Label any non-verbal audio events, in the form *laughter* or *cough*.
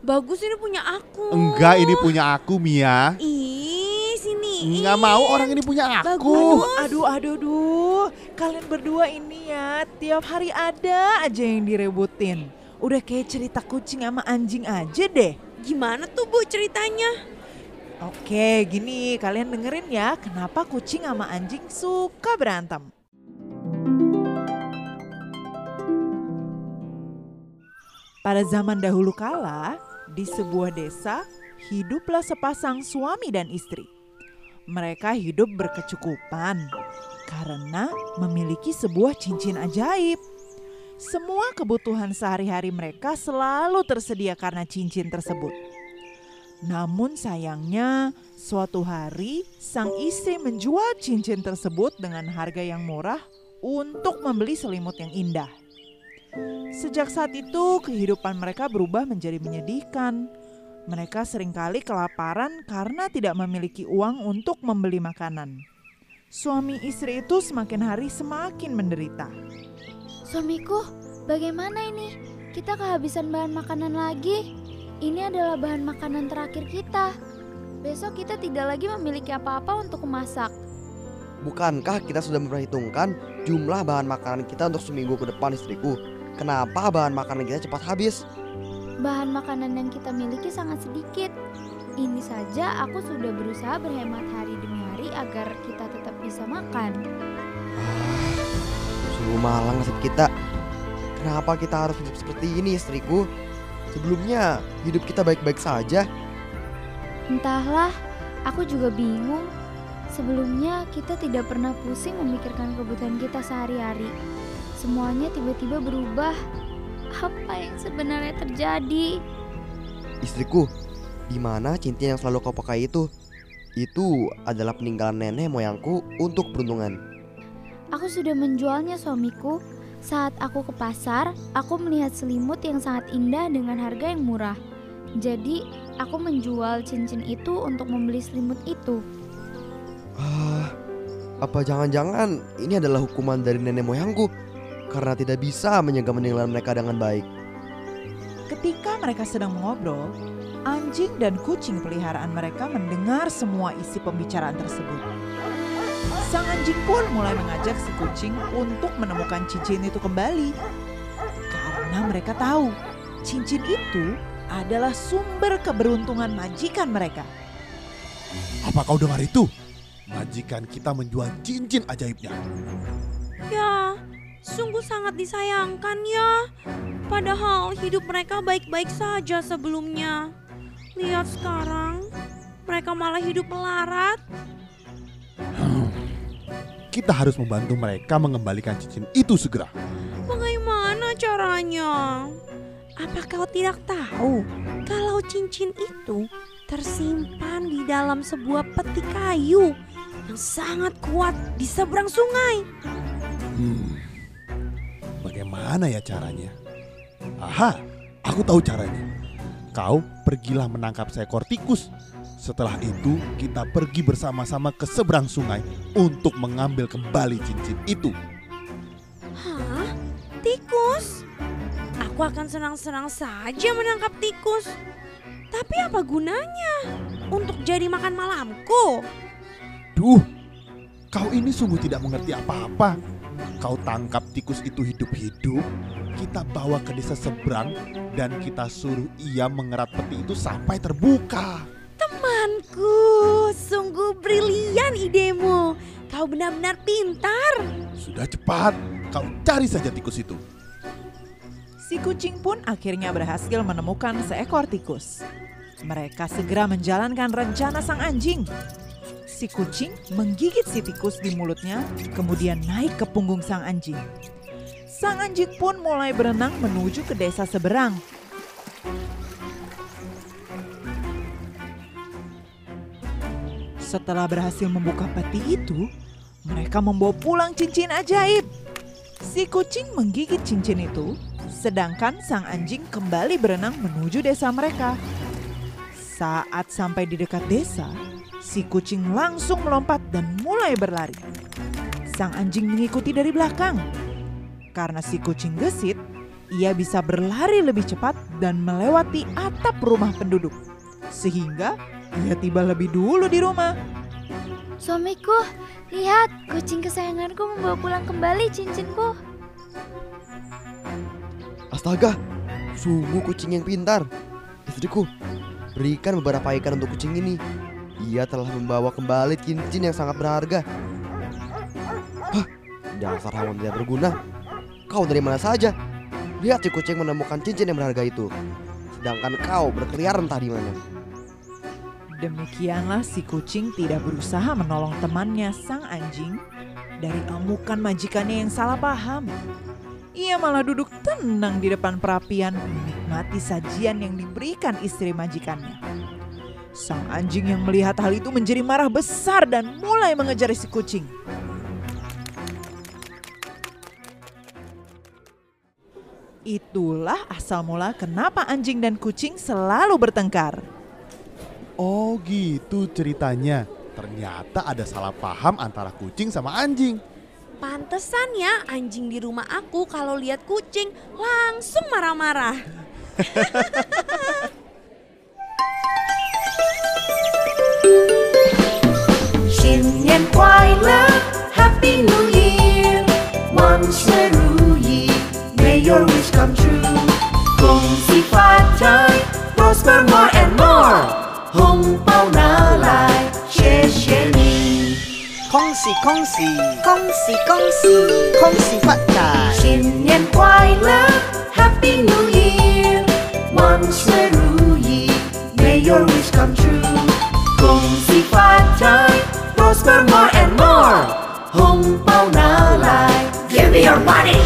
Bagus ini punya aku. Enggak, ini punya aku, Mia. Ih, sini. Enggak mau orang ini punya aku. Bagus. Aduh, aduh, aduh. Kalian berdua ini ya, tiap hari ada aja yang direbutin. Udah kayak cerita kucing sama anjing aja deh. Gimana tuh Bu ceritanya? Oke, gini kalian dengerin ya, kenapa kucing sama anjing suka berantem. Pada zaman dahulu kala, di sebuah desa, hiduplah sepasang suami dan istri. Mereka hidup berkecukupan karena memiliki sebuah cincin ajaib. Semua kebutuhan sehari-hari mereka selalu tersedia karena cincin tersebut. Namun sayangnya, suatu hari sang istri menjual cincin tersebut dengan harga yang murah untuk membeli selimut yang indah. Sejak saat itu, kehidupan mereka berubah menjadi menyedihkan. Mereka sering kali kelaparan karena tidak memiliki uang untuk membeli makanan. Suami istri itu semakin hari semakin menderita. Suamiku, bagaimana ini? Kita kehabisan bahan makanan lagi. Ini adalah bahan makanan terakhir kita. Besok kita tidak lagi memiliki apa-apa untuk memasak. Bukankah kita sudah memperhitungkan jumlah bahan makanan kita untuk seminggu ke depan istriku? Kenapa bahan makanan kita cepat habis? Bahan makanan yang kita miliki sangat sedikit. Ini saja aku sudah berusaha berhemat hari demi hari agar kita tetap bisa makan. Sungguh malang nasib kita. Kenapa kita harus hidup seperti ini istriku? Sebelumnya hidup kita baik-baik saja. Entahlah, aku juga bingung. Sebelumnya kita tidak pernah pusing memikirkan kebutuhan kita sehari-hari. Semuanya tiba-tiba berubah. Apa yang sebenarnya terjadi? Istriku, di mana cincin yang selalu kau pakai itu? Itu adalah peninggalan nenek moyangku untuk peruntungan. Aku sudah menjualnya suamiku. Saat aku ke pasar, aku melihat selimut yang sangat indah dengan harga yang murah. Jadi, aku menjual cincin itu untuk membeli selimut itu. Ah, apa jangan-jangan ini adalah hukuman dari nenek moyangku karena tidak bisa menjaga peninggalan mereka dengan baik. Ketika mereka sedang mengobrol, anjing dan kucing peliharaan mereka mendengar semua isi pembicaraan tersebut. Sang anjing pun mulai mengajak si kucing untuk menemukan cincin itu kembali. Karena mereka tahu cincin itu adalah sumber keberuntungan majikan mereka. Apa kau dengar itu? Majikan kita menjual cincin ajaibnya. Ya, sungguh sangat disayangkan ya. Padahal hidup mereka baik-baik saja sebelumnya. Lihat sekarang, mereka malah hidup melarat. Kita harus membantu mereka mengembalikan cincin itu segera. Bagaimana caranya? Apa kau tidak tahu kalau cincin itu tersimpan di dalam sebuah peti kayu yang sangat kuat di seberang sungai? Hmm, bagaimana ya caranya? Aha, aku tahu caranya. Kau pergilah menangkap seekor tikus. Setelah itu, kita pergi bersama-sama ke seberang sungai untuk mengambil kembali cincin itu. Hah? Tikus? Aku akan senang-senang saja menangkap tikus. Tapi apa gunanya? Untuk jadi makan malamku? Duh, kau ini sungguh tidak mengerti apa-apa. Kau tangkap tikus itu hidup-hidup, kita bawa ke desa seberang, dan kita suruh ia mengerat peti itu sampai terbuka. Temanku, sungguh brilian idemu. Kau benar-benar pintar. Sudah cepat, kau cari saja tikus itu. Si kucing pun akhirnya berhasil menemukan seekor tikus. Mereka segera menjalankan rencana sang anjing. Si kucing menggigit si tikus di mulutnya, kemudian naik ke punggung sang anjing. Sang anjing pun mulai berenang menuju ke desa seberang. Setelah berhasil membuka peti itu, mereka membawa pulang cincin ajaib. Si kucing menggigit cincin itu, sedangkan sang anjing kembali berenang menuju desa mereka. Saat sampai di dekat desa, si kucing langsung melompat dan mulai berlari. Sang anjing mengikuti dari belakang. Karena si kucing gesit, ia bisa berlari lebih cepat dan melewati atap rumah penduduk. Sehingga ia tiba lebih dulu di rumah. Suamiku, lihat kucing kesayanganku membawa pulang kembali cincinku. Astaga, sungguh kucing yang pintar. Istriku, berikan beberapa ikan untuk kucing ini. Ia telah membawa kembali cincin yang sangat berharga. Hah, dasar hewan tidak berguna. Kau dari mana saja? Lihat si kucing menemukan cincin yang berharga itu. Sedangkan kau berkeliaran entah di mana. Demikianlah si kucing tidak berusaha menolong temannya sang anjing dari amukan majikannya yang salah paham. Ia malah duduk tenang di depan perapian menikmati sajian yang diberikan istri majikannya. Sang anjing yang melihat hal itu menjadi marah besar dan mulai mengejar si kucing. Itulah asal mula kenapa anjing dan kucing selalu bertengkar. Oh gitu ceritanya. Ternyata ada salah paham antara kucing sama anjing. Pantesan ya anjing di rumah aku kalau lihat kucing langsung marah-marah. *laughs* 快乐，Happy New Year，万事如意，May your wish come true。恭喜发财，Prosper more and more，红包拿来，谢谢你。恭喜恭喜恭喜恭喜恭喜发财！新年快乐，Happy New Year，万事如意，May your wish come true。恭喜发财 bao lại Give me your money